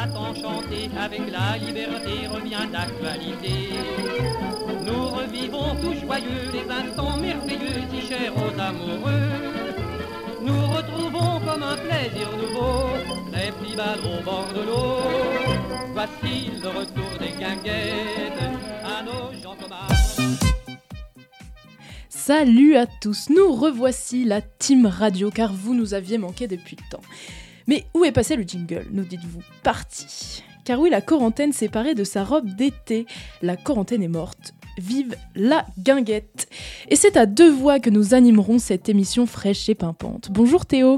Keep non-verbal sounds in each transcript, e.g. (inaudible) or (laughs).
à t'enchanter avec la liberté revient d'actualité. Nous revivons tous joyeux les instants merveilleux si chers aux amoureux. Nous retrouvons comme un plaisir nouveau les ballons au bord de l'eau. Voici le retour des guinguettes à nos gens communs. Salut à tous, nous revoici la team radio car vous nous aviez manqué depuis le temps. Mais où est passé le jingle, nous dites-vous Parti Car oui, la quarantaine s'est parée de sa robe d'été. La quarantaine est morte. Vive la guinguette Et c'est à deux voix que nous animerons cette émission fraîche et pimpante. Bonjour Théo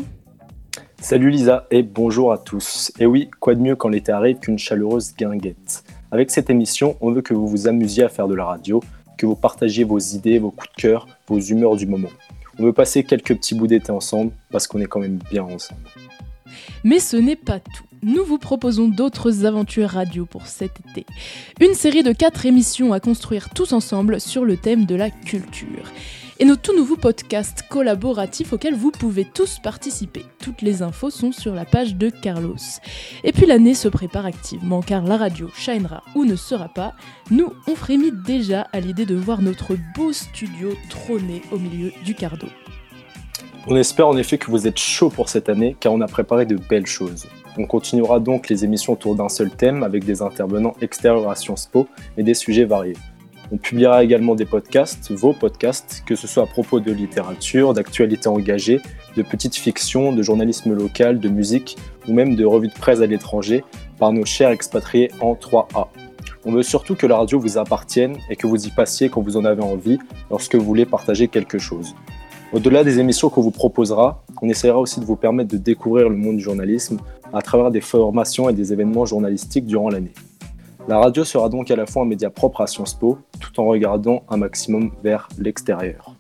Salut Lisa et bonjour à tous. Et oui, quoi de mieux quand l'été arrive qu'une chaleureuse guinguette Avec cette émission, on veut que vous vous amusiez à faire de la radio, que vous partagiez vos idées, vos coups de cœur, vos humeurs du moment. On veut passer quelques petits bouts d'été ensemble parce qu'on est quand même bien ensemble. Mais ce n'est pas tout. Nous vous proposons d'autres aventures radio pour cet été. Une série de quatre émissions à construire tous ensemble sur le thème de la culture. Et nos tout nouveaux podcasts collaboratifs auxquels vous pouvez tous participer. Toutes les infos sont sur la page de Carlos. Et puis l'année se prépare activement car la radio shinera ou ne sera pas. Nous, on frémit déjà à l'idée de voir notre beau studio trôner au milieu du cardo. On espère en effet que vous êtes chaud pour cette année car on a préparé de belles choses. On continuera donc les émissions autour d'un seul thème avec des intervenants extérieurs à Sciences Po et des sujets variés. On publiera également des podcasts, vos podcasts, que ce soit à propos de littérature, d'actualités engagées, de petites fictions, de journalisme local, de musique ou même de revues de presse à l'étranger par nos chers expatriés en 3A. On veut surtout que la radio vous appartienne et que vous y passiez quand vous en avez envie lorsque vous voulez partager quelque chose. Au-delà des émissions qu'on vous proposera, on essaiera aussi de vous permettre de découvrir le monde du journalisme à travers des formations et des événements journalistiques durant l'année. La radio sera donc à la fois un média propre à Sciences Po, tout en regardant un maximum vers l'extérieur.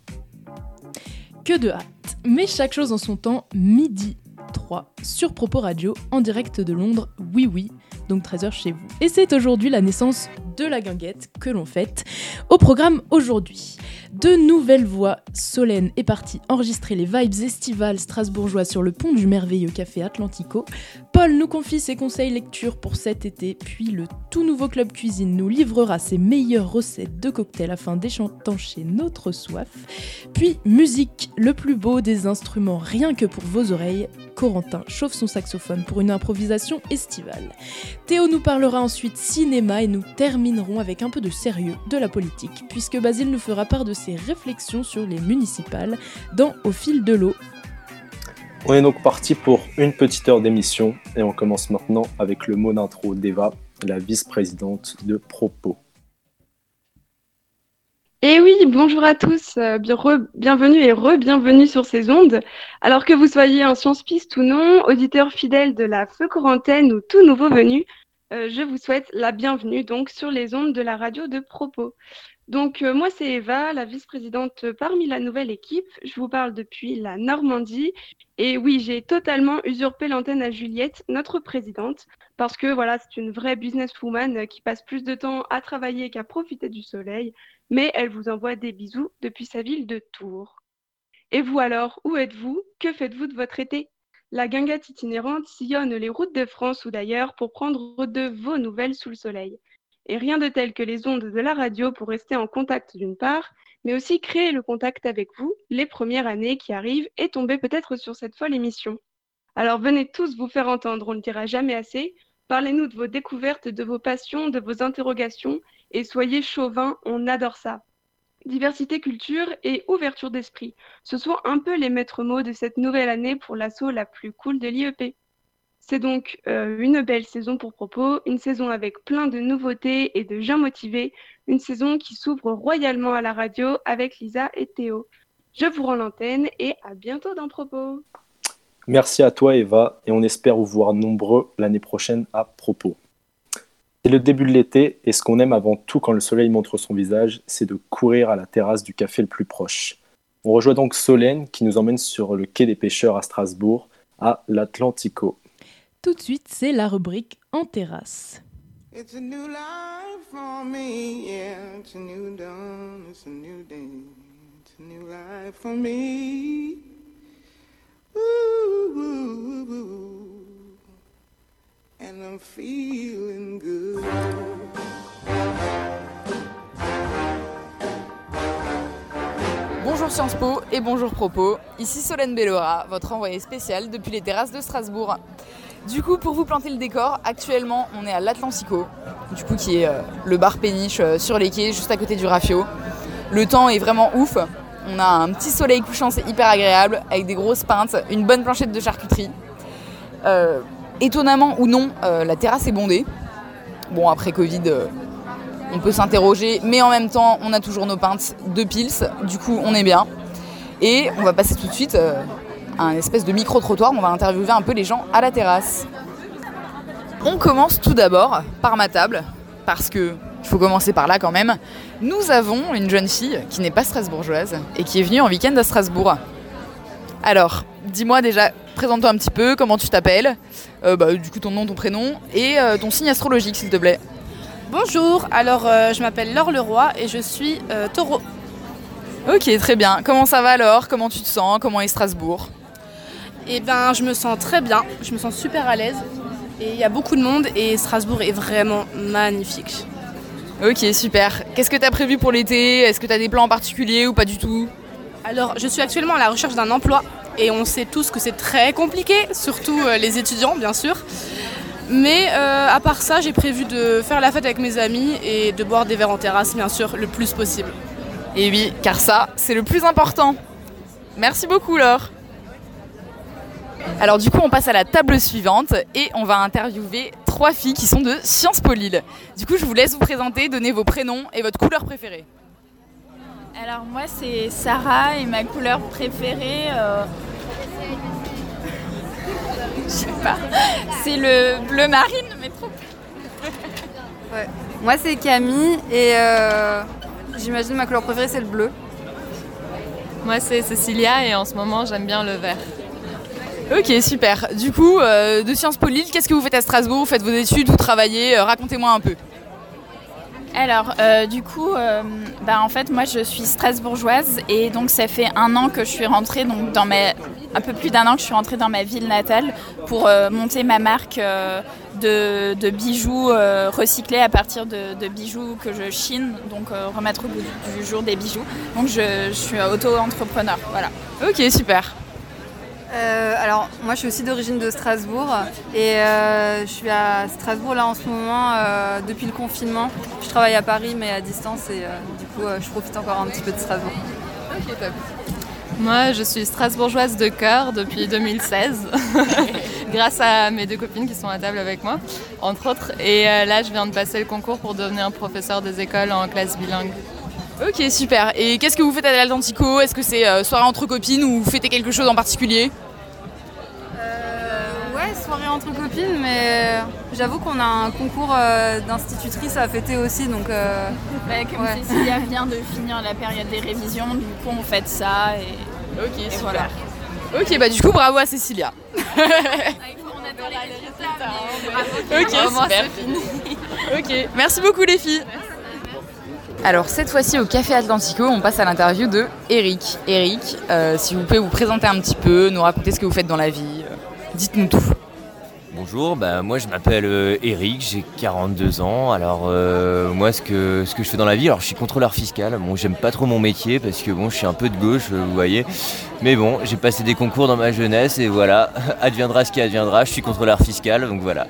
Que de hâte Mais chaque chose en son temps, midi 3 sur Propos Radio en direct de Londres, oui oui, donc 13h chez vous. Et c'est aujourd'hui la naissance de la guinguette que l'on fête. Au programme aujourd'hui, de nouvelles voix. Solène est partie enregistrer les vibes estivales strasbourgeois sur le pont du merveilleux café Atlantico. Paul nous confie ses conseils lecture pour cet été, puis le tout nouveau club cuisine nous livrera ses meilleures recettes de cocktails afin d'échantancher notre soif. Puis musique, le plus beau des instruments rien que pour vos oreilles. Corentin chauffe son saxophone pour une improvisation estivale. Théo nous parlera ensuite cinéma et nous terminerons avec un peu de sérieux de la politique, puisque Basile nous fera part de ses réflexions sur les municipales dans Au fil de l'eau. On est donc parti pour une petite heure d'émission et on commence maintenant avec le mot d'intro d'Eva, la vice-présidente de Propos. Et oui, bonjour à tous, euh, bienvenue et re-bienvenue sur ces ondes. Alors que vous soyez un Science Piste ou non, auditeur fidèle de la Feu Quarantaine ou tout nouveau venu, euh, je vous souhaite la bienvenue donc sur les ondes de la radio de Propos. Donc euh, moi c'est Eva, la vice-présidente parmi la nouvelle équipe. Je vous parle depuis la Normandie. Et oui, j'ai totalement usurpé l'antenne à Juliette, notre présidente, parce que voilà, c'est une vraie businesswoman qui passe plus de temps à travailler qu'à profiter du soleil mais elle vous envoie des bisous depuis sa ville de Tours. Et vous alors, où êtes-vous? Que faites-vous de votre été? La guinguette itinérante sillonne les routes de France ou d'ailleurs pour prendre de vos nouvelles sous le soleil. Et rien de tel que les ondes de la radio pour rester en contact d'une part, mais aussi créer le contact avec vous, les premières années qui arrivent et tomber peut-être sur cette folle émission. Alors venez tous vous faire entendre, on ne dira jamais assez. Parlez-nous de vos découvertes, de vos passions, de vos interrogations et soyez chauvin, on adore ça. Diversité culture et ouverture d'esprit, ce sont un peu les maîtres mots de cette nouvelle année pour l'assaut la plus cool de l'IEP. C'est donc euh, une belle saison pour propos, une saison avec plein de nouveautés et de gens motivés, une saison qui s'ouvre royalement à la radio avec Lisa et Théo. Je vous rends l'antenne et à bientôt dans Propos. Merci à toi Eva et on espère vous voir nombreux l'année prochaine à propos. C'est le début de l'été et ce qu'on aime avant tout quand le soleil montre son visage, c'est de courir à la terrasse du café le plus proche. On rejoint donc Solène qui nous emmène sur le quai des pêcheurs à Strasbourg, à l'Atlantico. Tout de suite, c'est la rubrique en terrasse. It's a new life for me, yeah. It's a new dawn, it's a new day. It's a new life for me. Ooh, ooh, ooh, ooh. And I'm feeling good. Bonjour Sciences Po et bonjour Propos, ici Solène Bellora, votre envoyée spéciale depuis les terrasses de Strasbourg. Du coup, pour vous planter le décor, actuellement on est à l'Atlantico, du coup qui est euh, le bar péniche euh, sur les quais, juste à côté du Rafio. Le temps est vraiment ouf, on a un petit soleil couchant, c'est hyper agréable, avec des grosses pintes, une bonne planchette de charcuterie. Euh, étonnamment ou non, euh, la terrasse est bondée. Bon, après Covid, euh, on peut s'interroger, mais en même temps, on a toujours nos pintes de pils, du coup, on est bien. Et on va passer tout de suite euh, à un espèce de micro-trottoir, on va interviewer un peu les gens à la terrasse. On commence tout d'abord par ma table, parce que il faut commencer par là quand même. Nous avons une jeune fille qui n'est pas strasbourgeoise et qui est venue en week-end à Strasbourg. Alors, dis-moi déjà, présente-toi un petit peu, comment tu t'appelles, euh, bah, du coup ton nom, ton prénom et euh, ton signe astrologique s'il te plaît. Bonjour, alors euh, je m'appelle Laure Leroy et je suis taureau. Ok, très bien. Comment ça va alors Comment tu te sens? Comment est Strasbourg? Et ben je me sens très bien, je me sens super à l'aise et il y a beaucoup de monde et Strasbourg est vraiment magnifique. Ok, super. Qu'est-ce que tu as prévu pour l'été? Est-ce que tu as des plans en particulier ou pas du tout? Alors je suis actuellement à la recherche d'un emploi et on sait tous que c'est très compliqué, surtout euh, les étudiants bien sûr. Mais euh, à part ça, j'ai prévu de faire la fête avec mes amis et de boire des verres en terrasse bien sûr le plus possible. Et oui, car ça, c'est le plus important. Merci beaucoup, Laure. Alors du coup, on passe à la table suivante et on va interviewer trois filles qui sont de Sciences Po. Du coup, je vous laisse vous présenter, donner vos prénoms et votre couleur préférée. Alors moi c'est Sarah et ma couleur préférée, euh, (laughs) je sais pas, c'est le bleu marine, mais trop. Moi c'est Camille et euh, j'imagine ma couleur préférée c'est le bleu. Moi, c'est Cécilia et en ce moment, j'aime bien le vert. Ok, super. Du coup, euh, de Sciences Po Lille, qu'est-ce que vous faites à Strasbourg? Vous faites vos études, vous travaillez Euh, Racontez-moi un peu. Alors euh, du coup, euh, bah, en fait moi je suis strasbourgeoise et donc ça fait un an que je suis rentrée, donc dans ma, un peu plus d'un an que je suis rentrée dans ma ville natale pour euh, monter ma marque de, bijoux recyclés à partir de, bijoux que je chine, donc remettre au goût du, jour des bijoux. Donc je, je suis auto-entrepreneur, voilà. Ok, super. Euh, alors moi je suis aussi d'origine de Strasbourg et euh, je suis à Strasbourg là en ce moment euh, depuis le confinement. Je travaille à Paris mais à distance et euh, du coup euh, je profite encore un petit peu de Strasbourg. Ok, top. Moi, je suis strasbourgeoise de cœur depuis 2016, (laughs) grâce à mes deux copines qui sont à table avec moi, entre autres. Et là, je viens de passer le concours pour devenir professeur des écoles en classe bilingue. Ok, super. Et qu'est-ce que vous faites à l'Atlantico Est-ce que c'est euh, soirée entre copines ou vous fêtez quelque chose en particulier? Euh, ouais, soirée entre copines mais j'avoue qu'on a un concours euh, d'institutrice à fêter aussi donc euh, Bah, comme Ouais. Cécilia vient de finir la période des révisions, du coup on fête ça et, Ok, et super. voilà. Ok, bah du coup, bravo à Cécilia. (laughs) On attend les résultats. Ok, super. fini. Ok, merci beaucoup les filles. Alors cette fois-ci au Café Atlantico, on passe à l'interview de Eric. Eric, euh, si vous pouvez vous présenter un petit peu, nous raconter ce que vous faites dans la vie, euh, dites-nous tout. Bonjour, bah, moi je m'appelle euh, Eric, j'ai 42 ans. Alors euh, moi ce que, je fais dans la vie, alors je suis contrôleur fiscal. Bon, j'aime pas trop mon métier parce que bon, je suis un peu de gauche, vous voyez. Mais bon, j'ai passé des concours dans ma jeunesse et voilà, (laughs) adviendra ce qui adviendra. Je suis contrôleur fiscal, donc voilà.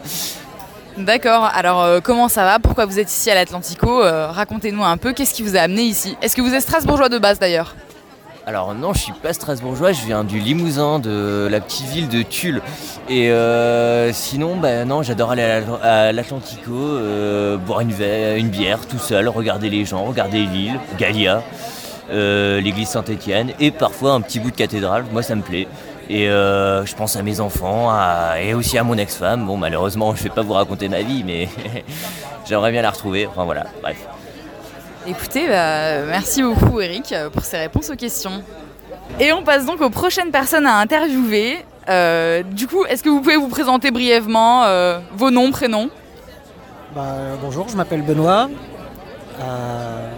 D'accord, alors euh, comment ça va? Pourquoi vous êtes ici à l'Atlantico? Euh, Racontez-nous un peu, qu'est-ce qui vous a amené ici Est-ce que vous êtes strasbourgeois de base d'ailleurs? Alors non, je suis pas strasbourgeois, je viens du Limousin, de la petite ville de Tulle. Et euh, sinon, bah non, j'adore aller à l'Atl- à l'Atlantico, boire une, bière tout seul, regarder les gens, regarder l'île, Galia, euh, l'église Saint-Étienne et parfois un petit bout de cathédrale. Moi, ça me plaît. Et euh, je pense à mes enfants à- et aussi à mon ex-femme. Bon, malheureusement, (laughs) je vais pas vous raconter ma vie, mais (laughs) j'aimerais bien la retrouver. Enfin voilà, bref. Écoutez, bah, merci beaucoup Eric euh, pour ces réponses aux questions. Et on passe donc aux prochaines personnes à interviewer. Euh, du coup, est-ce que vous pouvez vous présenter brièvement euh, vos noms, prénoms? Bah, euh, bonjour, je m'appelle Benoît. Euh,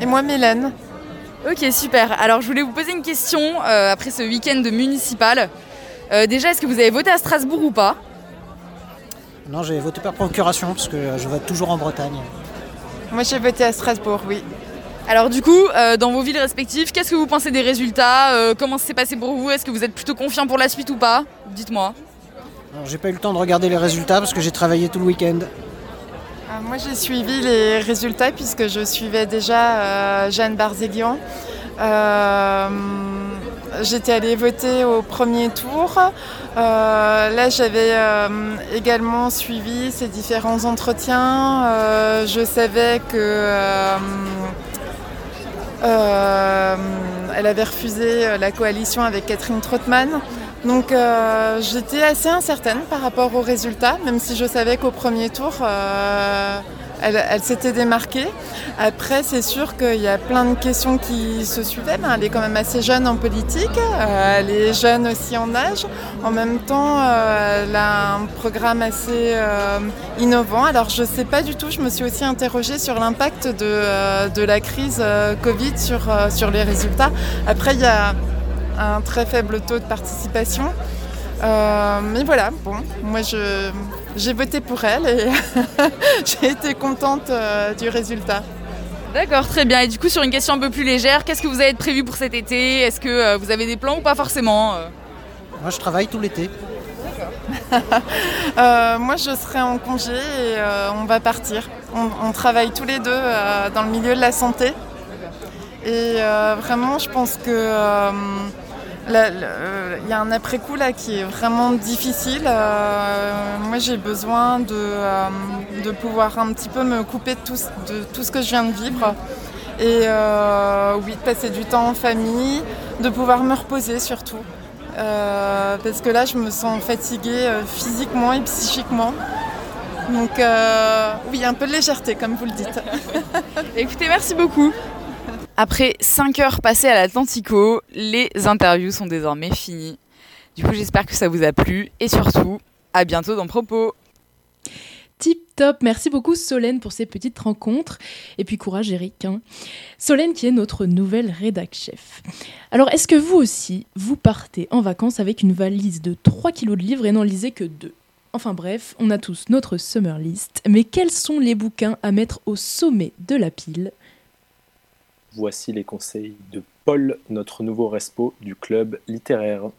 Et moi, Mélène. Ok, super. Alors, je voulais vous poser une question euh, après ce week-end municipal. Euh, déjà, est-ce que vous avez voté à Strasbourg ou pas? Non, j'ai voté par procuration parce que je vote toujours en Bretagne. Moi, j'ai voté à Strasbourg, oui. Alors du coup, euh, dans vos villes respectives, qu'est-ce que vous pensez des résultats? Euh, Comment ça s'est passé pour vous? Est-ce que vous êtes plutôt confiant pour la suite ou pas? Dites-moi. Alors, J'ai pas eu le temps de regarder les résultats parce que j'ai travaillé tout le week-end. Moi, j'ai suivi les résultats puisque je suivais déjà euh, Jeanne Barzéguian. Euh, J'étais allée voter au premier tour. Euh, là, j'avais également suivi ces différents entretiens. Je savais que elle avait refusé la coalition avec Catherine Trottmann. Donc euh, j'étais assez incertaine par rapport aux résultats, même si je savais qu'au premier tour, euh, elle, s'était démarquée. Après, c'est sûr qu'il y a plein de questions qui se suivaient. Ben, elle est quand même assez jeune en politique, euh, elle est jeune aussi en âge. En même temps, elle a un programme assez innovant. Alors je ne sais pas du tout, je me suis aussi interrogée sur l'impact de, la crise Covid sur, sur les résultats. Après, il y a un très faible taux de participation. Euh, mais voilà, bon, moi je, j'ai voté pour elle et (laughs) j'ai été contente euh, du résultat. D'accord, très bien. Et du coup, sur une question un peu plus légère, qu'est-ce que vous avez prévu pour cet été? Est-ce que euh, vous avez des plans ou pas forcément euh? Moi, je travaille tout l'été. (laughs) Euh, moi je serai en congé et euh, on va partir. On, on travaille tous les deux euh, dans le milieu de la santé. Et euh, vraiment, je pense que euh, il y a un après-coup là qui est vraiment difficile. Euh, moi, j'ai besoin de, euh, de pouvoir un petit peu me couper de tout, ce- de tout ce que je viens de vivre. Et euh, oui, de passer du temps en famille, de pouvoir me reposer surtout. Parce que là, je me sens fatiguée physiquement et psychiquement. Donc oui, un peu de légèreté, comme vous le dites. (laughs) (laughs) Écoutez, merci beaucoup. Après 5 heures passées à l'Atlantico, les interviews sont désormais finies. Du coup, j'espère que ça vous a plu et surtout, à bientôt dans Propos. Tip top, merci beaucoup Solène pour ces petites rencontres. Et puis courage Eric. hein. Solène qui est notre nouvelle rédac chef. Alors est-ce que vous aussi, vous partez en vacances avec une valise de 3 kilos de livres et n'en lisez que 2 Enfin bref, on a tous notre summer list, mais quels sont les bouquins à mettre au sommet de la pile? Voici les conseils de Paul, notre nouveau respo du club littéraire.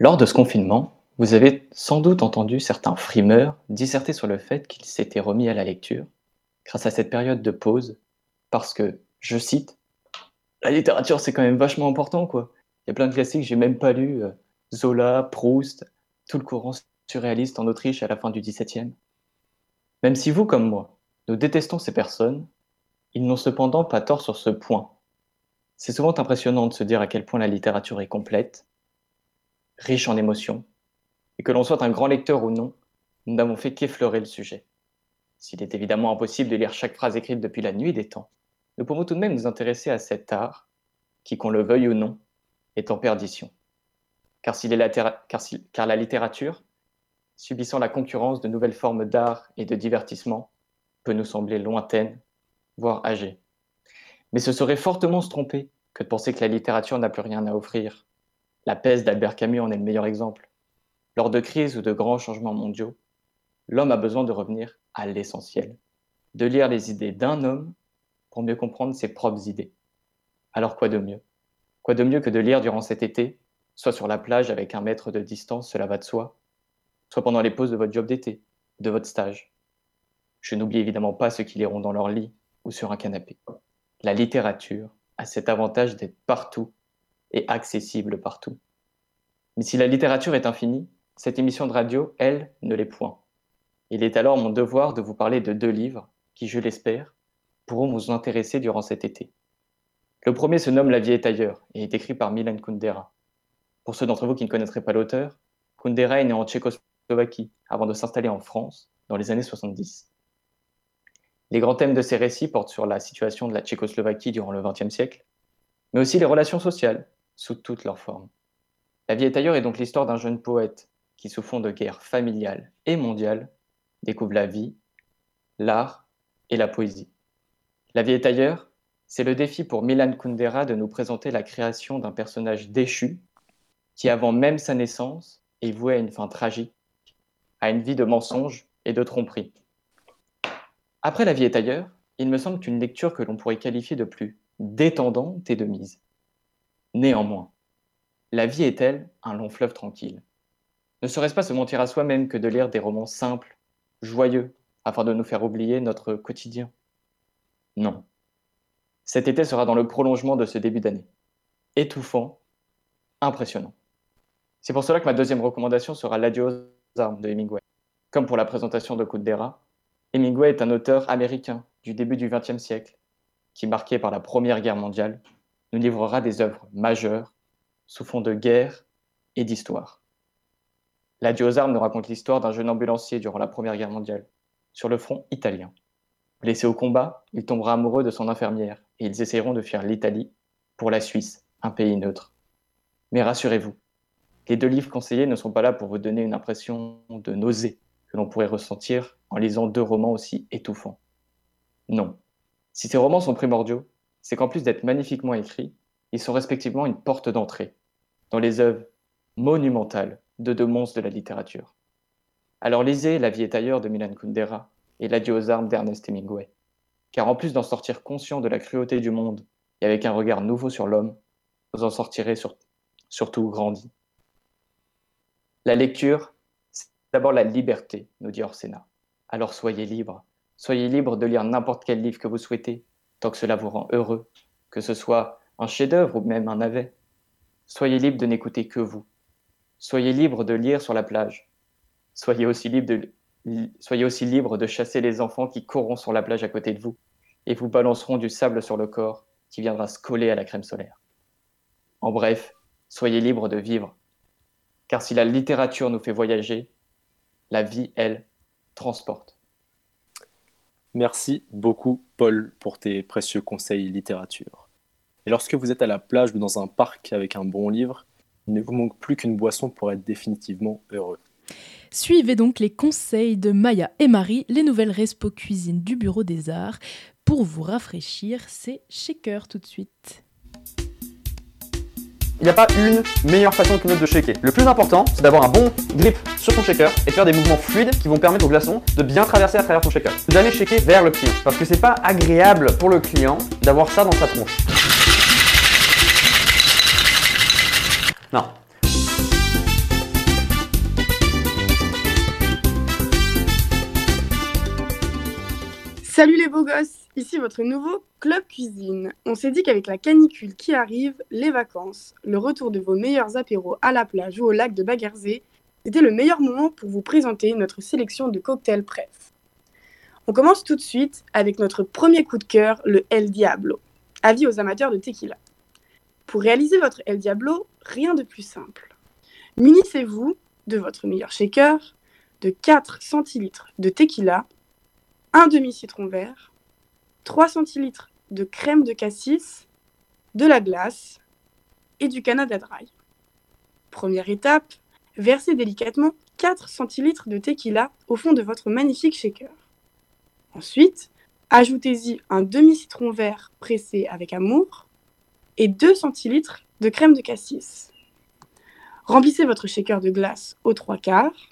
Lors de ce confinement, vous avez sans doute entendu certains frimeurs disserter sur le fait qu'ils s'étaient remis à la lecture grâce à cette période de pause parce que, je cite, la littérature c'est quand même vachement important quoi. Il y a plein de classiques que j'ai même pas lus, euh, Zola, Proust, tout le courant surréaliste en Autriche à la fin du XVIIe. Même si vous comme moi, nous détestons ces personnes, ils n'ont cependant pas tort sur ce point. C'est souvent impressionnant de se dire à quel point la littérature est complète, riche en émotions, et que l'on soit un grand lecteur ou non, nous n'avons fait qu'effleurer le sujet. S'il est évidemment impossible de lire chaque phrase écrite depuis la nuit des temps, nous pouvons tout de même nous intéresser à cet art qui, qu'on le veuille ou non, est en perdition. Car, la littérature, subissant la concurrence de nouvelles formes d'art et de divertissement, peut nous sembler lointaine, voire âgée. Mais ce serait fortement se tromper que de penser que la littérature n'a plus rien à offrir. La peste d'Albert Camus en est le meilleur exemple. Lors de crises ou de grands changements mondiaux, l'homme a besoin de revenir à l'essentiel, de lire les idées d'un homme pour mieux comprendre ses propres idées. Alors quoi de mieux? Quoi de mieux que de lire durant cet été, soit sur la plage avec un mètre de distance, cela va de soi, soit pendant les pauses de votre job d'été, de votre stage? Je n'oublie évidemment pas ceux qui liront dans leur lit ou sur un canapé. La littérature a cet avantage d'être partout et accessible partout. Mais si la littérature est infinie, cette émission de radio, elle, ne l'est point. Il est alors mon devoir de vous parler de deux livres qui, je l'espère, pourront vous intéresser durant cet été. Le premier se nomme La vie est ailleurs et est écrit par Milan Kundera. Pour ceux d'entre vous qui ne connaîtraient pas l'auteur, Kundera est né en Tchécoslovaquie avant de s'installer en France dans les années 70. Les grands thèmes de ses récits portent sur la situation de la Tchécoslovaquie durant le XXe siècle, mais aussi les relations sociales sous toutes leurs formes. La vie est ailleurs est donc l'histoire d'un jeune poète qui, sous fond de guerre familiale et mondiale, découvre la vie, l'art et la poésie. La vie est ailleurs, c'est le défi pour Milan Kundera de nous présenter la création d'un personnage déchu qui, avant même sa naissance, est voué à une fin tragique, à une vie de mensonges et de tromperies. Après La vie est ailleurs, il me semble qu'une lecture que l'on pourrait qualifier de plus détendante et de mise. Néanmoins, la vie est-elle un long fleuve tranquille? Ne serait-ce pas se mentir à soi-même que de lire des romans simples, joyeux, afin de nous faire oublier notre quotidien? Non. Cet été sera dans le prolongement de ce début d'année. Étouffant, impressionnant. C'est pour cela que ma deuxième recommandation sera L'adieu aux armes de Hemingway. Comme pour la présentation de Kundera, Hemingway est un auteur américain du début du XXe siècle, qui, marqué par la Première Guerre mondiale, nous livrera des œuvres majeures sous fond de guerre et d'histoire. L'Adieu aux armes nous raconte l'histoire d'un jeune ambulancier durant la Première Guerre mondiale, sur le front italien. Blessé au combat, il tombera amoureux de son infirmière et ils essaieront de fuir l'Italie pour la Suisse, un pays neutre. Mais rassurez-vous, les deux livres conseillés ne sont pas là pour vous donner une impression de nausée que l'on pourrait ressentir en lisant deux romans aussi étouffants. Non. Si ces romans sont primordiaux, c'est qu'en plus d'être magnifiquement écrits, ils sont respectivement une porte d'entrée dans les œuvres monumentales de deux monstres de la littérature. Alors lisez La vie est ailleurs de Milan Kundera et L'adieu aux armes d'Ernest Hemingway. Car en plus d'en sortir conscient de la cruauté du monde et avec un regard nouveau sur l'homme, vous en sortirez surtout grandi. La lecture, c'est d'abord la liberté, nous dit Orsena. Alors soyez libre. Soyez libre de lire n'importe quel livre que vous souhaitez, tant que cela vous rend heureux, que ce soit un chef-d'œuvre ou même un navet. Soyez libre de n'écouter que vous. Soyez libre de lire sur la plage. Soyez aussi libre de, soyez aussi libre de chasser les enfants qui courront sur la plage à côté de vous et vous balanceront du sable sur le corps qui viendra se coller à la crème solaire. En bref, soyez libre de vivre. Car si la littérature nous fait voyager, la vie, elle, transporte. Merci beaucoup, Paul, pour tes précieux conseils littérature. Et lorsque vous êtes à la plage ou dans un parc avec un bon livre, il ne vous manque plus qu'une boisson pour être définitivement heureux. Suivez donc les conseils de Maya et Marie, les nouvelles respo cuisine du Bureau des Arts. Pour vous rafraîchir, c'est shaker tout de suite. Il n'y a pas une meilleure façon qu'une de shaker. Le plus important, c'est d'avoir un bon grip sur ton shaker et faire des mouvements fluides qui vont permettre au glaçon de bien traverser à travers ton shaker. D'aller shaker vers le client. Parce que c'est pas agréable pour le client d'avoir ça dans sa tronche. Salut les beaux gosses, ici votre nouveau Club Cuisine. On s'est dit qu'avec la canicule qui arrive, les vacances, le retour de vos meilleurs apéros à la plage ou au lac de Baguerzé, c'était le meilleur moment pour vous présenter notre sélection de cocktails pref. On commence tout de suite avec notre premier coup de cœur, le El Diablo. Avis aux amateurs de tequila. Pour réaliser votre El Diablo, rien de plus simple. Munissez-vous de votre meilleur shaker, de 4 centilitres de tequila, un demi-citron vert, 3 centilitres de crème de cassis, de la glace et du Canada Dry. Première étape, versez délicatement 4 centilitres de tequila au fond de votre magnifique shaker. Ensuite, ajoutez-y un demi-citron vert pressé avec amour et 2 centilitres de crème de cassis. Remplissez votre shaker de glace aux trois quarts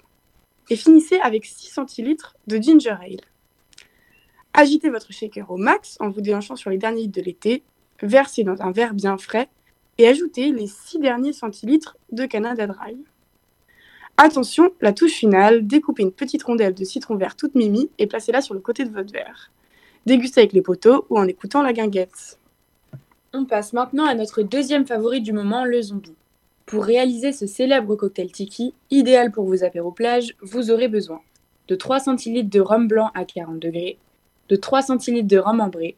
et finissez avec 6 centilitres de ginger ale. Agitez votre shaker au max en vous déhanchant sur les derniers litres de l'été, versez dans un verre bien frais et ajoutez les 6 derniers centilitres de Canada Dry. Attention, la touche finale, découpez une petite rondelle de citron vert toute mimi et placez-la sur le côté de votre verre. Dégustez avec les poteaux ou en écoutant la guinguette. On passe maintenant à notre deuxième favori du moment, le zombie. Pour réaliser ce célèbre cocktail tiki, idéal pour vos apéros plage, vous aurez besoin de 3 centilitres de rhum blanc à 40 degrés, de 3 centilitres de rhum ambré,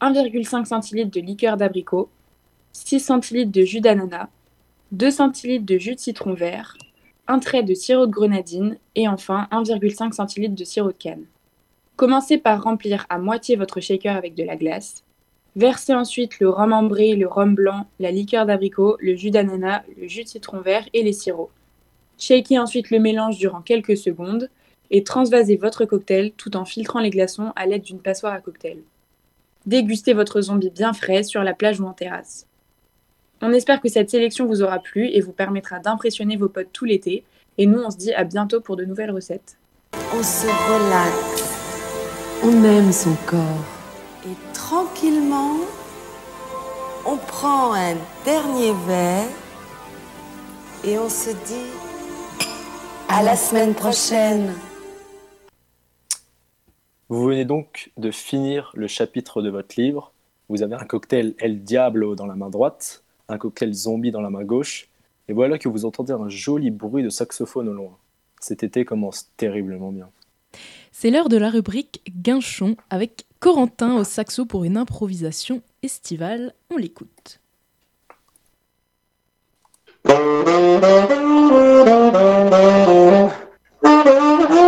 1,5 centilitres de liqueur d'abricot, 6 centilitres de jus d'ananas, 2 centilitres de jus de citron vert, un trait de sirop de grenadine et enfin 1,5 centilitres de sirop de canne. Commencez par remplir à moitié votre shaker avec de la glace. Versez ensuite le rhum ambré, le rhum blanc, la liqueur d'abricot, le jus d'ananas, le jus de citron vert et les sirops. Shakez ensuite le mélange durant quelques secondes et transvasez votre cocktail tout en filtrant les glaçons à l'aide d'une passoire à cocktail. Dégustez votre zombie bien frais sur la plage ou en terrasse. On espère que cette sélection vous aura plu et vous permettra d'impressionner vos potes tout l'été. Et nous, on se dit à bientôt pour de nouvelles recettes. On se relaxe, on aime son corps. Et tranquillement, on prend un dernier verre et on se dit à la semaine prochaine. Vous venez donc de finir le chapitre de votre livre. Vous avez un cocktail El Diablo dans la main droite, un cocktail zombie dans la main gauche, et voilà que vous entendez un joli bruit de saxophone au loin. Cet été commence terriblement bien. C'est l'heure de la rubrique Guinchon avec Corentin au saxo pour une improvisation estivale. On l'écoute. (laughs)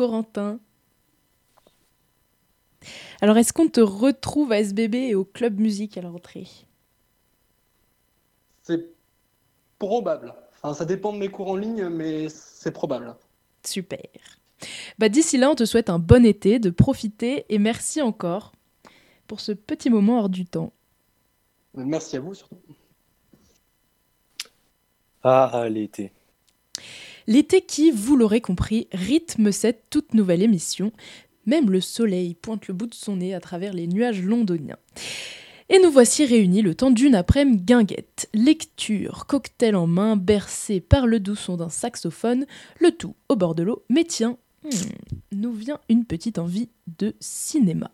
Corentin. Alors, est-ce qu'on te retrouve à SBB et au club musique à la rentrée C'est probable. Enfin, ça dépend de mes cours en ligne, mais c'est probable. Super. Bah, D'ici là, on te souhaite un bon été, de profiter et merci encore pour ce petit moment hors du temps. Merci à vous surtout. Ah, l'été. L'été qui, vous l'aurez compris, rythme cette toute nouvelle émission. Même le soleil pointe le bout de son nez à travers les nuages londoniens. Et nous voici réunis le temps d'une après-midi guinguette. Lecture, cocktail en main, bercé par le doux son d'un saxophone, le tout au bord de l'eau. Mais tiens, hmm, nous vient une petite envie de cinéma.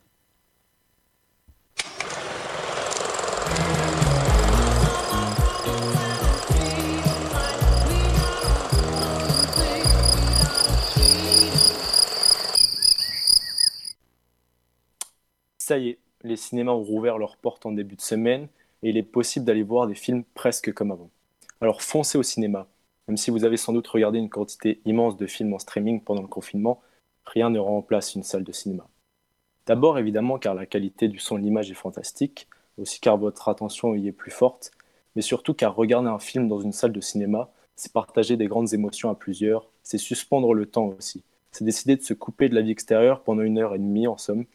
Ça y est, les cinémas ont rouvert leurs portes en début de semaine et il est possible d'aller voir des films presque comme avant. Alors foncez au cinéma. Même si vous avez sans doute regardé une quantité immense de films en streaming pendant le confinement, rien ne remplace une salle de cinéma. D'abord évidemment car la qualité du son et l'image est fantastique, aussi car votre attention y est plus forte, mais surtout car regarder un film dans une salle de cinéma, c'est partager des grandes émotions à plusieurs, c'est suspendre le temps aussi, c'est décider de se couper de la vie extérieure pendant une heure et demie en somme,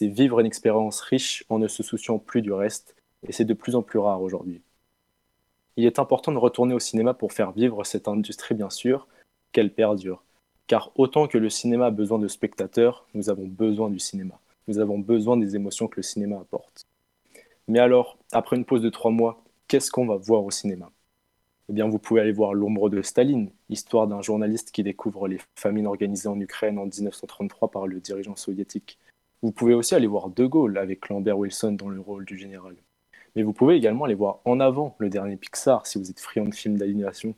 c'est vivre une expérience riche en ne se souciant plus du reste, et c'est de plus en plus rare aujourd'hui. Il est important de retourner au cinéma pour faire vivre cette industrie, bien sûr, qu'elle perdure. Car autant que le cinéma a besoin de spectateurs, nous avons besoin du cinéma. Nous avons besoin des émotions que le cinéma apporte. Mais alors, après une pause de trois mois, qu'est-ce qu'on va voir au cinéma? Eh bien, vous pouvez aller voir L'ombre de Staline, histoire d'un journaliste qui découvre les famines organisées en Ukraine en 1933 par le dirigeant soviétique. Vous pouvez aussi aller voir De Gaulle avec Lambert Wilson dans le rôle du général. Mais vous pouvez également aller voir En avant, le dernier Pixar, si vous êtes friand de films d'animation.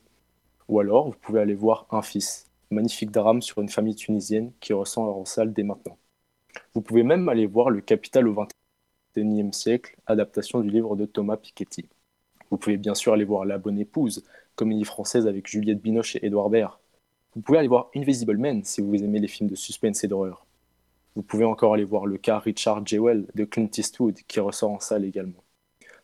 Ou alors, vous pouvez aller voir Un fils, magnifique drame sur une famille tunisienne qui ressent en salle dès maintenant. Vous pouvez même aller voir Le Capital au XXIe siècle, adaptation du livre de Thomas Piketty. Vous pouvez bien sûr aller voir La Bonne Épouse, comédie française avec Juliette Binoche et Édouard Baird. Vous pouvez aller voir Invisible Man si vous aimez les films de suspense et d'horreur. Vous pouvez encore aller voir le cas Richard Jewell de Clint Eastwood qui ressort en salle également.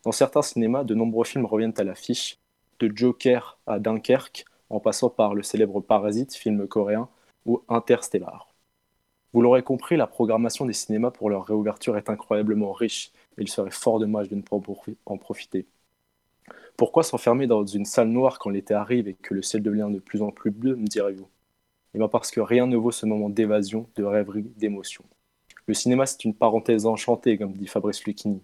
Dans certains cinémas, de nombreux films reviennent à l'affiche, de Joker à Dunkerque, en passant par le célèbre Parasite, film coréen, ou Interstellar. Vous l'aurez compris, la programmation des cinémas pour leur réouverture est incroyablement riche, et il serait fort dommage de ne pas en profiter. Pourquoi s'enfermer dans une salle noire quand l'été arrive et que le ciel devient de plus en plus bleu, me direz-vous? Eh bien parce que rien ne vaut ce moment d'évasion, de rêverie, d'émotion. Le cinéma, c'est une parenthèse enchantée, comme dit Fabrice Lucchini.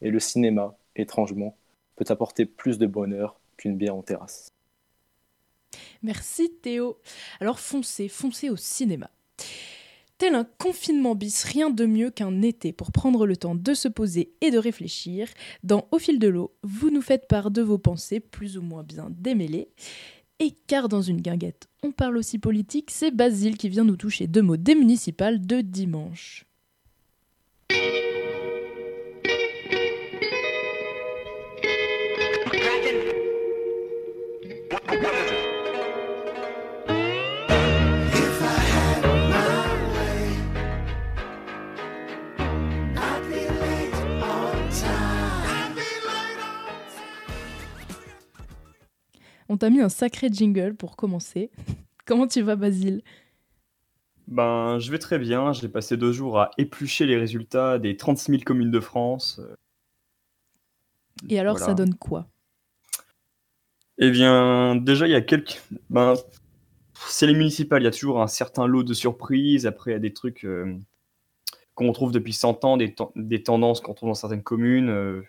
Et le cinéma, étrangement, peut apporter plus de bonheur qu'une bière en terrasse. Merci Théo. Alors foncez, foncez au cinéma. Tel un confinement bis, rien de mieux qu'un été pour prendre le temps de se poser et de réfléchir. Dans Au fil de l'eau, vous nous faites part de vos pensées plus ou moins bien démêlées. Et car dans une guinguette, on parle aussi politique, c'est Basile qui vient nous toucher deux mots des municipales de dimanche. On t'a mis un sacré jingle pour commencer. (laughs) Comment tu vas, Basile? Ben, je vais très bien. J'ai passé deux jours à éplucher les résultats des 36 000 communes de France. Et alors, ça donne quoi? Eh bien, déjà, il y a quelques. Ben, c'est les municipales, il y a toujours un certain lot de surprises. Après, il y a des trucs euh, qu'on retrouve depuis 100 ans, des, ten- des tendances qu'on trouve dans certaines communes. euh.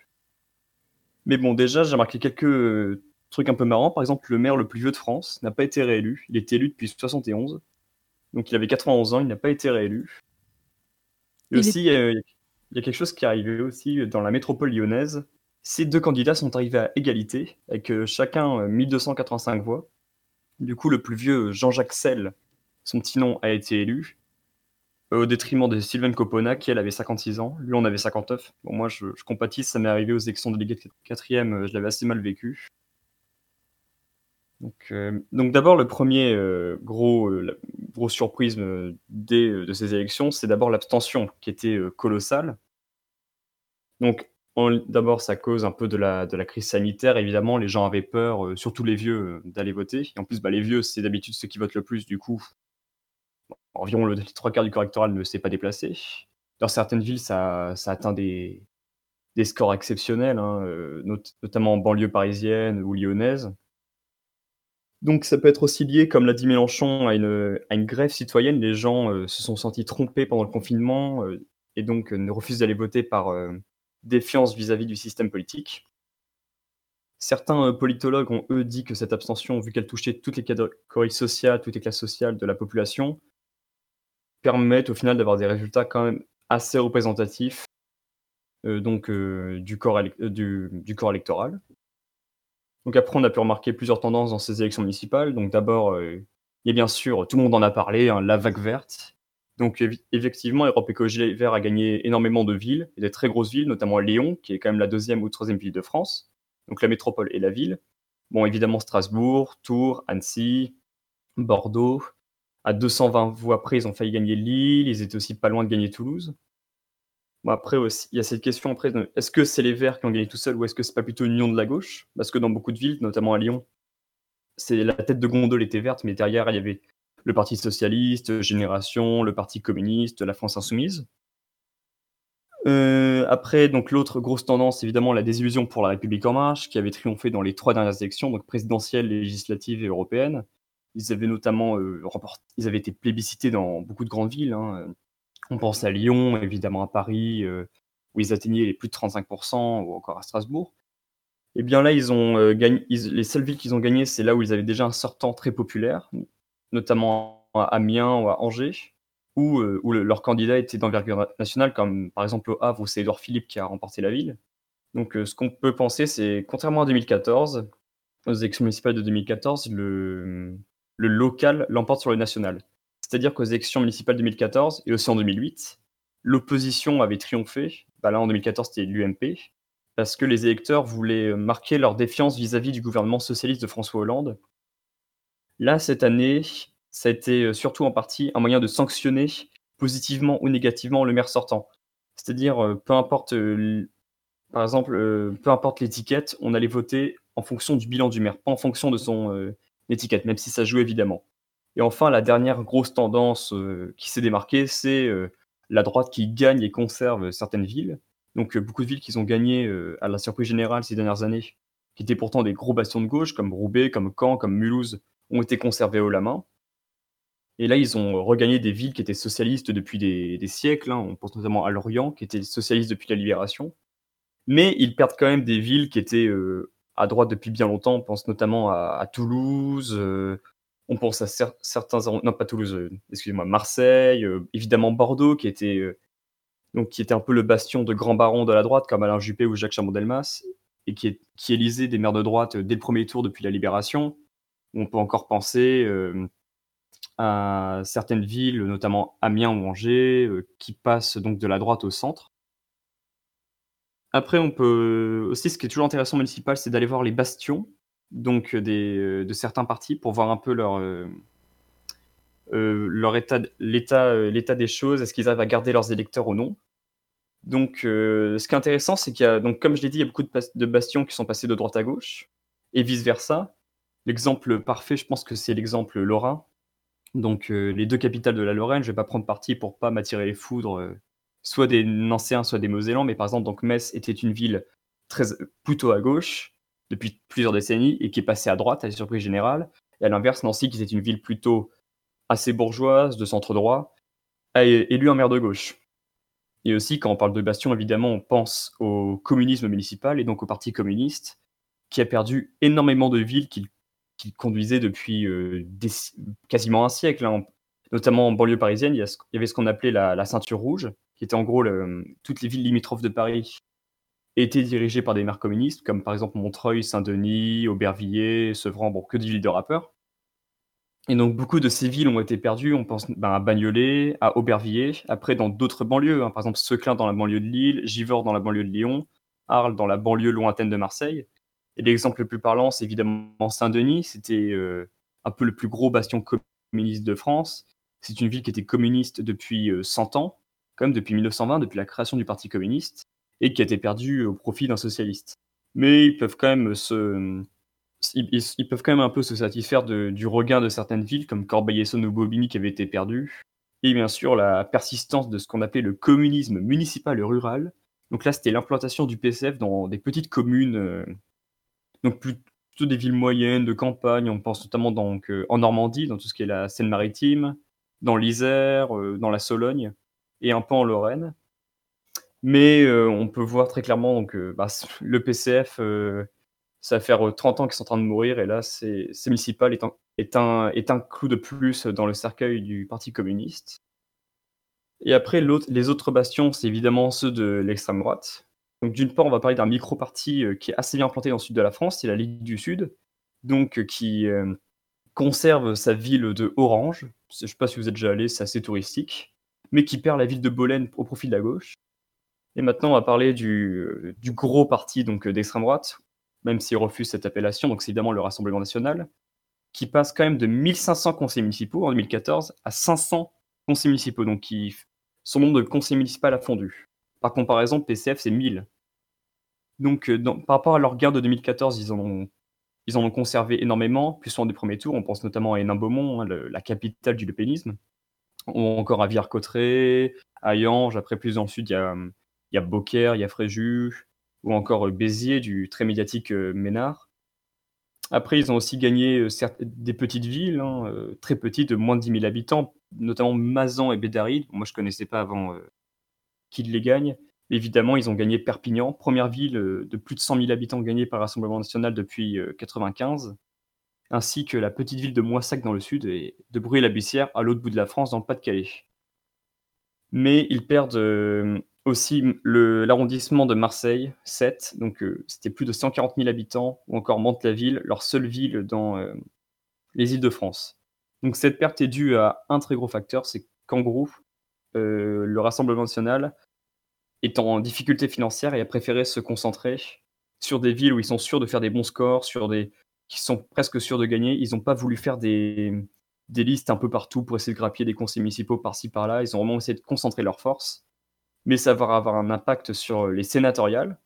Mais bon, déjà, j'ai remarqué quelques euh, trucs un peu marrants. Par exemple, le maire le plus vieux de France n'a pas été réélu. Il était élu depuis 71. Donc, il avait 91 ans, il n'a pas été réélu. Et Il aussi, euh, il y a quelque chose qui est arrivé aussi dans la métropole lyonnaise. Ces deux candidats sont arrivés à égalité, avec euh, chacun euh, 1285 voix. Du coup, le plus vieux, Jean-Jacques Selle, son petit nom, a été élu, euh, au détriment de Sylvaine Copona, qui elle avait 56 ans. Lui, on avait 59. Bon, moi, je, je compatis, ça m'est arrivé aux élections de Ligue 4 je l'avais assez mal vécu. Donc, euh, donc d'abord, le premier euh, gros, euh, la grosse surprise de ces élections, c'est d'abord l'abstention, qui était colossale. Donc, d'abord, ça cause un peu de la, de la crise sanitaire. Évidemment, les gens avaient peur, surtout les vieux, d'aller voter. En plus, bah, les vieux, c'est d'habitude ceux qui votent le plus. Du coup, environ le, les trois quarts du corps électoral ne s'est pas déplacé. Dans certaines villes, ça, ça atteint des, des scores exceptionnels, hein, not- notamment en banlieue parisienne ou lyonnaise. Donc ça peut être aussi lié, comme l'a dit Mélenchon, à une, grève citoyenne. Les gens euh, se sont sentis trompés pendant le confinement euh, et donc euh, ne refusent d'aller voter par défiance vis-à-vis du système politique. Certains politologues ont, eux, dit que cette abstention, vu qu'elle touchait toutes les catégories sociales, toutes les classes sociales de la population, permettent au final d'avoir des résultats quand même assez représentatifs donc, du corps électoral. Donc après, on a pu remarquer plusieurs tendances dans ces élections municipales. Donc d'abord, euh, il y a bien sûr, tout le monde en a parlé, hein, la vague verte. Donc effectivement, Europe Écologie Les a gagné énormément de villes, et des très grosses villes, notamment Lyon, qui est quand même la deuxième ou troisième ville de France, donc la métropole et la ville. Bon, évidemment Strasbourg, Tours, Annecy, Bordeaux. À 220 voix près, ils ont failli gagner Lille, ils étaient aussi pas loin de gagner Toulouse. Après aussi, il y a cette question après, est-ce que c'est les Verts qui ont gagné tout seuls ou est-ce que c'est pas plutôt une union de la gauche? Parce que dans beaucoup de villes, notamment à Lyon, c'est la tête de gondole était verte, mais derrière il y avait le Parti socialiste, Génération, le Parti communiste, la France insoumise. Euh, après, donc l'autre grosse tendance, évidemment, la désillusion pour la République en marche, qui avait triomphé dans les trois dernières élections, donc présidentielles, législatives et européennes. Ils avaient notamment euh, ils avaient été plébiscités dans beaucoup de grandes villes. hein. On pense à Lyon, évidemment à Paris, euh, où ils atteignaient les plus de 35%, ou encore à Strasbourg. Et bien là, ils ont euh, gagné, les seules villes qu'ils ont gagnées, c'est là où ils avaient déjà un sortant très populaire, notamment à Amiens ou à Angers, où, euh, leur candidat était d'envergure nationale, comme par exemple au Havre, où c'est Édouard Philippe qui a remporté la ville. Donc ce qu'on peut penser, c'est contrairement à 2014, aux élections municipales de 2014, le, le local l'emporte sur le national. C'est-à-dire qu'aux élections municipales 2014 et aussi en 2008, l'opposition avait triomphé. Bah là, en 2014, c'était l'UMP, parce que les électeurs voulaient euh, marquer leur défiance vis-à-vis du gouvernement socialiste de François Hollande. Là, cette année, ça a été euh, surtout en partie un moyen de sanctionner positivement ou négativement le maire sortant. C'est-à-dire, euh, peu importe, par exemple, peu importe l'étiquette, on allait voter en fonction du bilan du maire, pas en fonction de son étiquette, même si ça joue évidemment. Et enfin, la dernière grosse tendance euh, qui s'est démarquée, c'est euh, la droite qui gagne et conserve certaines villes. Donc euh, beaucoup de villes qui ont gagné à la surprise générale ces dernières années, qui étaient pourtant des gros bastions de gauche, comme Roubaix, comme Caen, comme Mulhouse, ont été conservées haut la main. Et là, ils ont regagné des villes qui étaient socialistes depuis des, siècles. hein. On pense notamment à Lorient, qui était socialiste depuis la Libération. Mais ils perdent quand même des villes qui étaient à droite depuis bien longtemps. On pense notamment à, Toulouse, on pense à cer- certains... Non, pas Toulouse, euh, excusez-moi, Marseille, euh, évidemment Bordeaux, qui était, euh, donc, qui était un peu le bastion de grands barons de la droite, comme Alain Juppé ou Jacques Chaban-Delmas, et qui, est, qui élisait des maires de droite dès le premier tour depuis la Libération. On peut encore penser à certaines villes, notamment Amiens ou Angers, qui passent donc de la droite au centre. Après, on peut aussi, ce qui est toujours intéressant municipal, c'est d'aller voir les bastions. Donc des, de certains partis pour voir un peu leur, leur état, l'état, des choses, est-ce qu'ils arrivent à garder leurs électeurs ou non. Donc, ce qui est intéressant, c'est qu'il y a, donc, comme je l'ai dit, il y a beaucoup de, de bastions qui sont passés de droite à gauche, et vice-versa. L'exemple parfait, je pense que c'est l'exemple lorrain. Donc, les deux capitales de la Lorraine, je ne vais pas prendre parti pour pas m'attirer les foudres, soit des Nancéens, soit des Mosellans, mais par exemple, donc Metz était une ville très, plutôt à gauche depuis plusieurs décennies et qui est passée à droite à la surprise générale. Et à l'inverse, Nancy, qui était une ville plutôt assez bourgeoise, de centre droit, a élu un maire de gauche. Et aussi, quand on parle de Bastion, évidemment, on pense au communisme municipal et donc au Parti communiste, qui a perdu énormément de villes qu'il conduisait depuis euh, quasiment un siècle. Hein. Notamment en banlieue parisienne, il y, avait ce qu'on appelait la, ceinture rouge, qui était en gros toutes les villes limitrophes de Paris étaient dirigées par des maires communistes, comme par exemple Montreuil, Saint-Denis, Aubervilliers, Sevran, bon, que des villes de rappeurs. Et donc beaucoup de ces villes ont été perdues, on pense ben, à Bagnolet, à Aubervilliers, après dans d'autres banlieues, hein. par exemple Seclin dans la banlieue de Lille, Givors dans la banlieue de Lyon, Arles dans la banlieue lointaine de Marseille. Et l'exemple le plus parlant, c'est évidemment Saint-Denis, c'était euh, un peu le plus gros bastion communiste de France. C'est une ville qui était communiste depuis 100 euh, ans, comme depuis 1920, depuis la création du Parti communiste, et qui a été perdue au profit d'un socialiste. Mais ils peuvent quand même se, ils, peuvent quand même un peu se satisfaire du regain de certaines villes comme Corbeil-Essonne ou Bobigny qui avaient été perdues. Et bien sûr, la persistance de ce qu'on appelait le communisme municipal et rural. Donc là, c'était l'implantation du PCF dans des petites communes, euh, donc plutôt des villes moyennes, de campagne. On pense notamment donc, euh, en Normandie, dans tout ce qui est la Seine-Maritime, dans l'Isère, euh, dans la Sologne et un peu en Lorraine. Mais on peut voir très clairement donc, bah, (laughs) le PCF ça va faire 30 ans qu'ils sont en train de mourir, et là, c'est municipal est un, clou de plus dans le cercueil du Parti communiste. Et après, les autres bastions, c'est évidemment ceux de l'extrême droite. Donc d'une part, on va parler d'un micro-parti qui est assez bien implanté dans le sud de la France, c'est la Ligue du Sud, donc qui conserve sa ville de Orange. Je ne sais pas si vous êtes déjà allé, c'est assez touristique, mais qui perd la ville de Bolène au profit de la gauche. Et maintenant, on va parler du, du gros parti donc d'extrême droite, même s'il refuse cette appellation, donc c'est évidemment le Rassemblement national, qui passe quand même de 1500 conseils municipaux en 2014 à 500 conseils municipaux, donc qui, son nombre de conseils municipaux a fondu. Par comparaison, PCF, c'est 1000. Donc, euh, par rapport à leur guerre de 2014, ils en ont, ils ont conservé énormément, plus souvent des premiers tours. On pense notamment à Hénin-Beaumont, hein, la capitale du lepénisme, ou encore à Villers-Cotterêts, à Yange. Après, plus dans le sud, il y a, il y a Beaucaire, il y a Fréjus, ou encore Béziers du très médiatique Ménard. Après, ils ont aussi gagné des petites villes, hein, très petites, de moins de 10 000 habitants, notamment Mazan et Bédaride. Moi, je ne connaissais pas avant qu'ils les gagnent. Évidemment, ils ont gagné Perpignan, première ville de plus de 100 000 habitants gagnée par le Rassemblement national depuis 1995, ainsi que la petite ville de Moissac dans le sud et de Bruy-la-Bussière à l'autre bout de la France, dans le Pas-de-Calais. Mais ils perdent aussi l'arrondissement de Marseille, 7, donc euh, c'était plus de 140 000 habitants, ou encore Mantes-la-Ville, leur seule ville dans euh, les îles de France. Donc cette perte est due à un très gros facteur, c'est qu'en gros, euh, le Rassemblement national est en difficulté financière et a préféré se concentrer sur des villes où ils sont sûrs de faire des bons scores, sur des qui sont presque sûrs de gagner. Ils n'ont pas voulu faire des, des listes un peu partout pour essayer de grappiller des conseils municipaux par-ci par-là. Ils ont vraiment essayé de concentrer leurs forces mais ça va avoir un impact sur les sénatoriales,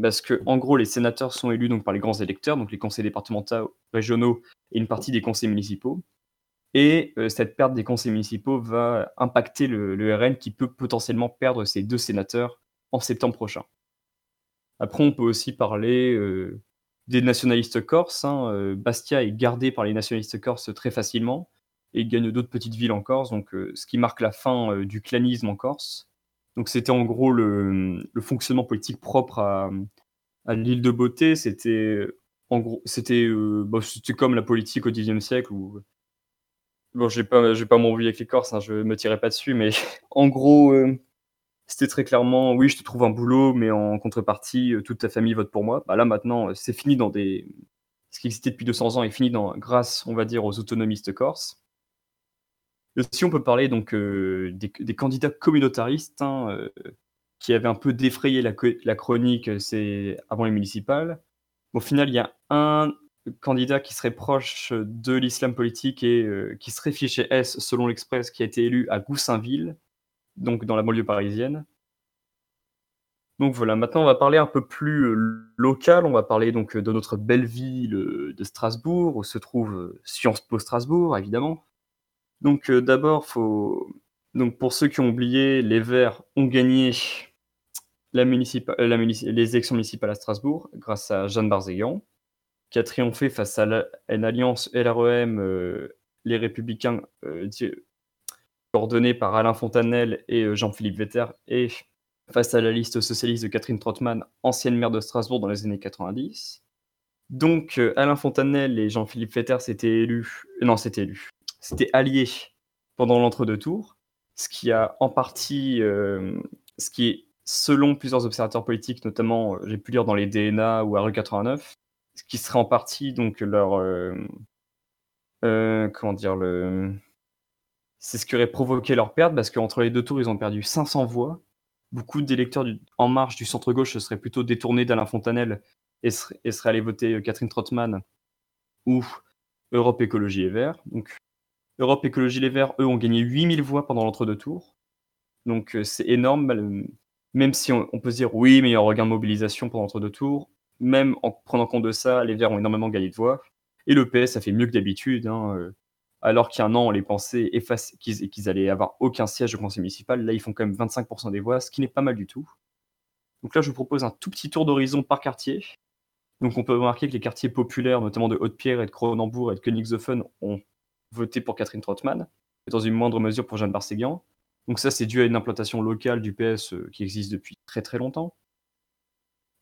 parce que en gros, les sénateurs sont élus par les grands électeurs, donc les conseils départementaux, régionaux et une partie des conseils municipaux. Et euh, cette perte des conseils municipaux va impacter le, RN qui peut potentiellement perdre ses deux sénateurs en septembre prochain. Après, on peut aussi parler euh, des nationalistes corses. Hein. Euh, Bastia est gardé par les nationalistes corses très facilement et gagne d'autres petites villes en Corse, donc ce qui marque la fin du clanisme en Corse. Donc c'était en gros le, fonctionnement politique propre à, l'île de Beauté. C'était en gros, c'était euh, comme la politique au Xe siècle où bon, j'ai pas j'ai pas avec les Corses, hein, je me tirais pas dessus, mais (laughs) en gros euh, c'était très clairement oui, je te trouve un boulot, mais en contrepartie, euh, toute ta famille vote pour moi. Bah là maintenant, c'est fini dans des ce qui existait depuis 200 ans est fini dans grâce, on va dire, aux autonomistes corses. Si on peut parler donc euh, des, candidats communautaristes hein, euh, qui avaient un peu défrayé la, chronique, c'est avant les municipales. Au final, il y a un, candidat qui serait proche de l'islam politique et euh, qui serait fiché S selon l'Express, qui a été élu à Goussainville, donc dans la banlieue parisienne. Donc voilà, maintenant on va parler un peu plus euh, local, on va parler donc de notre belle ville euh, de Strasbourg, où se trouve Sciences Po Strasbourg, évidemment. Donc d'abord, faut... pour ceux qui ont oublié, les Verts ont gagné la la les élections municipales à Strasbourg grâce à Jeanne Barzégan qui a triomphé face à une alliance LREM, euh, les Républicains, euh, coordonnée par Alain Fontanel et euh, Jean-Philippe Vetter, et face à la liste socialiste de Catherine Trottmann, ancienne maire de Strasbourg dans les années 90. Donc Alain Fontanel et Jean-Philippe Vetter s'étaient élus, non, c'était élu, c'était alliés pendant l'entre-deux tours, ce qui a en partie, ce qui est selon plusieurs observateurs politiques, notamment j'ai pu lire dans les DNA ou à Rue 89, ce qui serait en partie donc leur euh, euh, comment dire c'est ce qui aurait provoqué leur perte parce qu'entre les deux tours ils ont perdu 500 voix. Beaucoup d'électeurs en marche du centre gauche se seraient plutôt détournés d'Alain Fontanel et, seraient, allés voter euh, Catherine Trottmann ou Europe Écologie Les Verts. Donc Europe Écologie Les Verts eux ont gagné 8000 voix pendant l'entre-deux tours donc c'est énorme même si on, peut se dire oui mais il y a un regain de mobilisation pendant l'entre-deux tours même en prenant compte de ça, les Verts ont énormément gagné de voix. Et le PS a fait mieux que d'habitude. Hein, euh, alors qu'il y a un an, on les pensait qu'ils allaient avoir aucun siège au conseil municipal. Là, ils font quand même 25% des voix, ce qui n'est pas mal du tout. Donc là, je vous propose un tout petit tour d'horizon par quartier. Donc on peut remarquer que les quartiers populaires, notamment de Haute-Pierre et de Cronenbourg et de Königshofen, ont voté pour Catherine Trottmann, et dans une moindre mesure pour Jeanne Barséguian. Donc ça, c'est dû à une implantation locale du PS euh, qui existe depuis très très longtemps.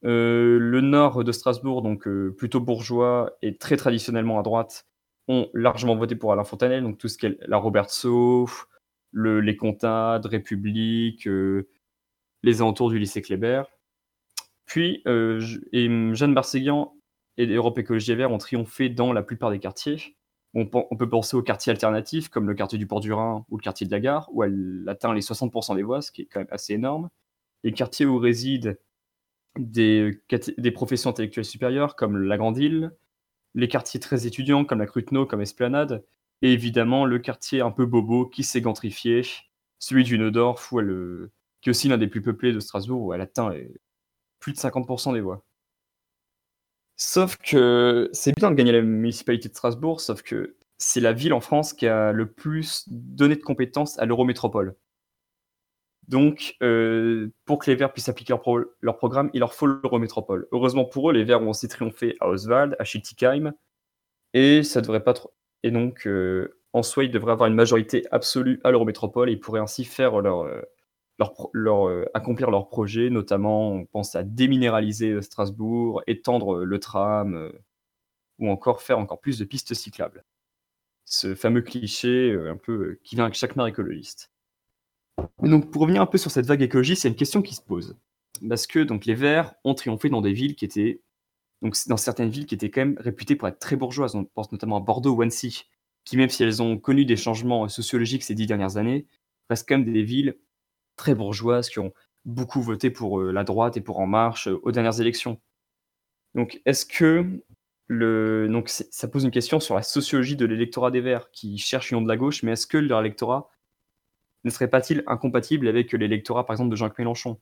Euh, le nord de Strasbourg, donc euh, plutôt bourgeois et très traditionnellement à droite, ont largement voté pour Alain Fontanel, donc tout ce qui est la Robert Sauf, le, les Comtades, République, les alentours du lycée Kléber. Puis, et Jeanne Barséguian et Europe Écologie Vert ont triomphé dans la plupart des quartiers. On, peut penser aux quartiers alternatifs, comme le quartier du Port du Rhin ou le quartier de la Gare, où elle atteint les 60% des voix, ce qui est quand même assez énorme. Les quartiers où résident des, professions intellectuelles supérieures comme la Grande Île, les quartiers très étudiants comme la Cruteno, comme Esplanade, et évidemment le quartier un peu bobo qui s'est gentrifié, celui du Neudorf, qui est aussi l'un des plus peuplés de Strasbourg, où elle atteint plus de 50% des voix. Sauf que c'est bien de gagner la municipalité de Strasbourg, sauf que c'est la ville en France qui a le plus donné de compétences à l'Eurométropole. Donc, euh, pour que les Verts puissent appliquer leur, programme, il leur faut l'Eurométropole. Heureusement pour eux, les Verts ont aussi triomphé à Oswald, à Schiltigheim, et ça devrait pas trop. Et donc, euh, en soi, ils devraient avoir une majorité absolue à l'Eurométropole et ils pourraient ainsi faire leur, euh, leur, accomplir leurs projets, notamment, on pense à déminéraliser Strasbourg, étendre le tram, ou encore faire encore plus de pistes cyclables. Ce fameux cliché un peu qui vient avec chaque maire écologiste donc, pour revenir un peu sur cette vague écologiste, c'est une question qui se pose. Parce que donc, les Verts ont triomphé dans des villes qui étaient. Dans certaines villes qui étaient quand même réputées pour être très bourgeoises. On pense notamment à Bordeaux ou Annecy, qui, même si elles ont connu des changements sociologiques ces dix dernières années, restent quand même des villes très bourgeoises qui ont beaucoup voté pour euh, la droite et pour En Marche euh, aux dernières élections. Donc, est-ce que le... donc ça pose une question sur la sociologie de l'électorat des Verts qui cherche une de la gauche, mais est-ce que leur électorat ne serait pas-il incompatible avec l'électorat, par exemple, de Jean-Claude Mélenchon?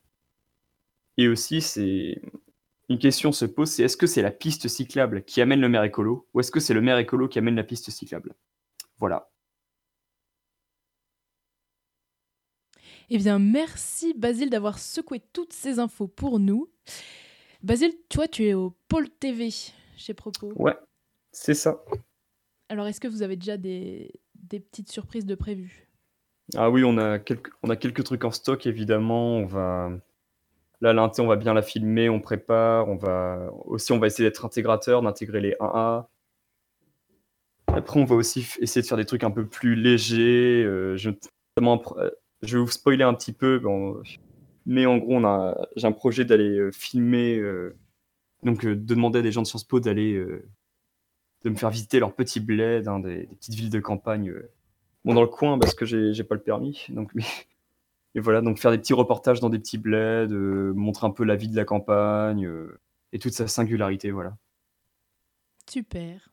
Et aussi, c'est une question se pose, c'est est-ce que c'est la piste cyclable qui amène le maire écolo, ou est-ce que c'est le maire écolo qui amène la piste cyclable? Voilà. Eh bien, merci Basile d'avoir secoué toutes ces infos pour nous. Basile, toi, tu es au Pôle TV chez Propos. Ouais, c'est ça. Alors, est-ce que vous avez déjà des, des petites surprises de prévues? Ah oui, on a quelques, on a quelques trucs en stock, évidemment. On va... Là, l'inté, on va bien la filmer, on prépare. On va... Aussi, on va essayer d'être intégrateur, d'intégrer les 1A. Après, on va aussi essayer de faire des trucs un peu plus légers. Euh, je... je vais vous spoiler un petit peu. Mais en gros, j'ai un projet d'aller euh, filmer. Donc, de demander à des gens de Sciences Po d'aller. me faire visiter leur petit bled, hein, des, petites villes de campagne bon, dans le coin parce que j'ai pas le permis. Donc, (laughs) et voilà, donc faire des petits reportages dans des petits bleds, euh, montrer un peu la vie de la campagne euh, et toute sa singularité, voilà. Super.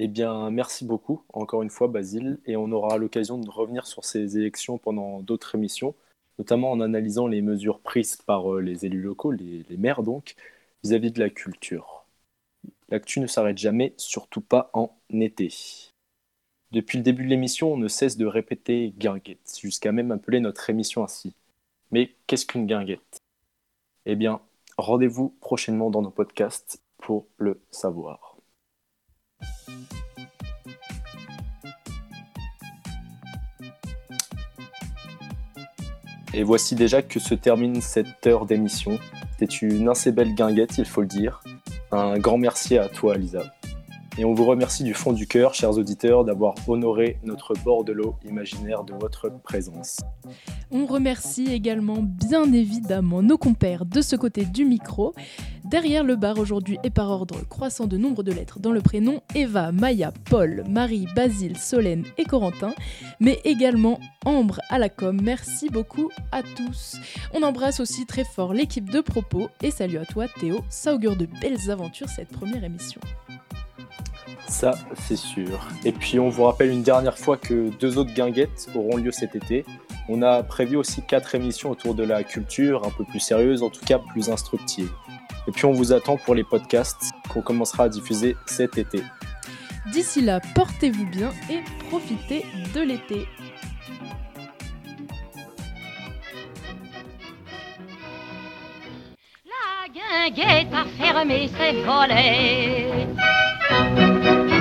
Eh bien, merci beaucoup, encore une fois, Basile, et on aura l'occasion de revenir sur ces élections pendant d'autres émissions, notamment en analysant les mesures prises par euh, les élus locaux, les, les maires donc, vis-à-vis de la culture. L'actu ne s'arrête jamais, surtout pas en été. Depuis le début de l'émission, on ne cesse de répéter guinguette, jusqu'à même appeler notre émission ainsi. Mais qu'est-ce qu'une guinguette? Eh bien, rendez-vous prochainement dans nos podcasts pour le savoir. Et voici déjà que se termine cette heure d'émission. C'était une assez belle guinguette, il faut le dire. Un grand merci à toi, Lisa. Et on vous remercie du fond du cœur, chers auditeurs, d'avoir honoré notre bord de l'eau imaginaire de votre présence. On remercie également bien évidemment nos compères de ce côté du micro. Derrière le bar aujourd'hui et par ordre croissant de nombre de lettres dans le prénom, Eva, Maya, Paul, Marie, Basile, Solène et Corentin, mais également Ambre à la com. Merci beaucoup à tous. On embrasse aussi très fort l'équipe de propos et salut à toi Théo, ça augure de belles aventures cette première émission. Ça, c'est sûr. Et puis, on vous rappelle une dernière fois que deux autres guinguettes auront lieu cet été. On a prévu aussi quatre émissions autour de la culture, un peu plus sérieuses, en tout cas plus instructives. Et puis, on vous attend pour les podcasts qu'on commencera à diffuser cet été. D'ici là, portez-vous bien et profitez de l'été. La guinguette a fermé ses volets. Thank you.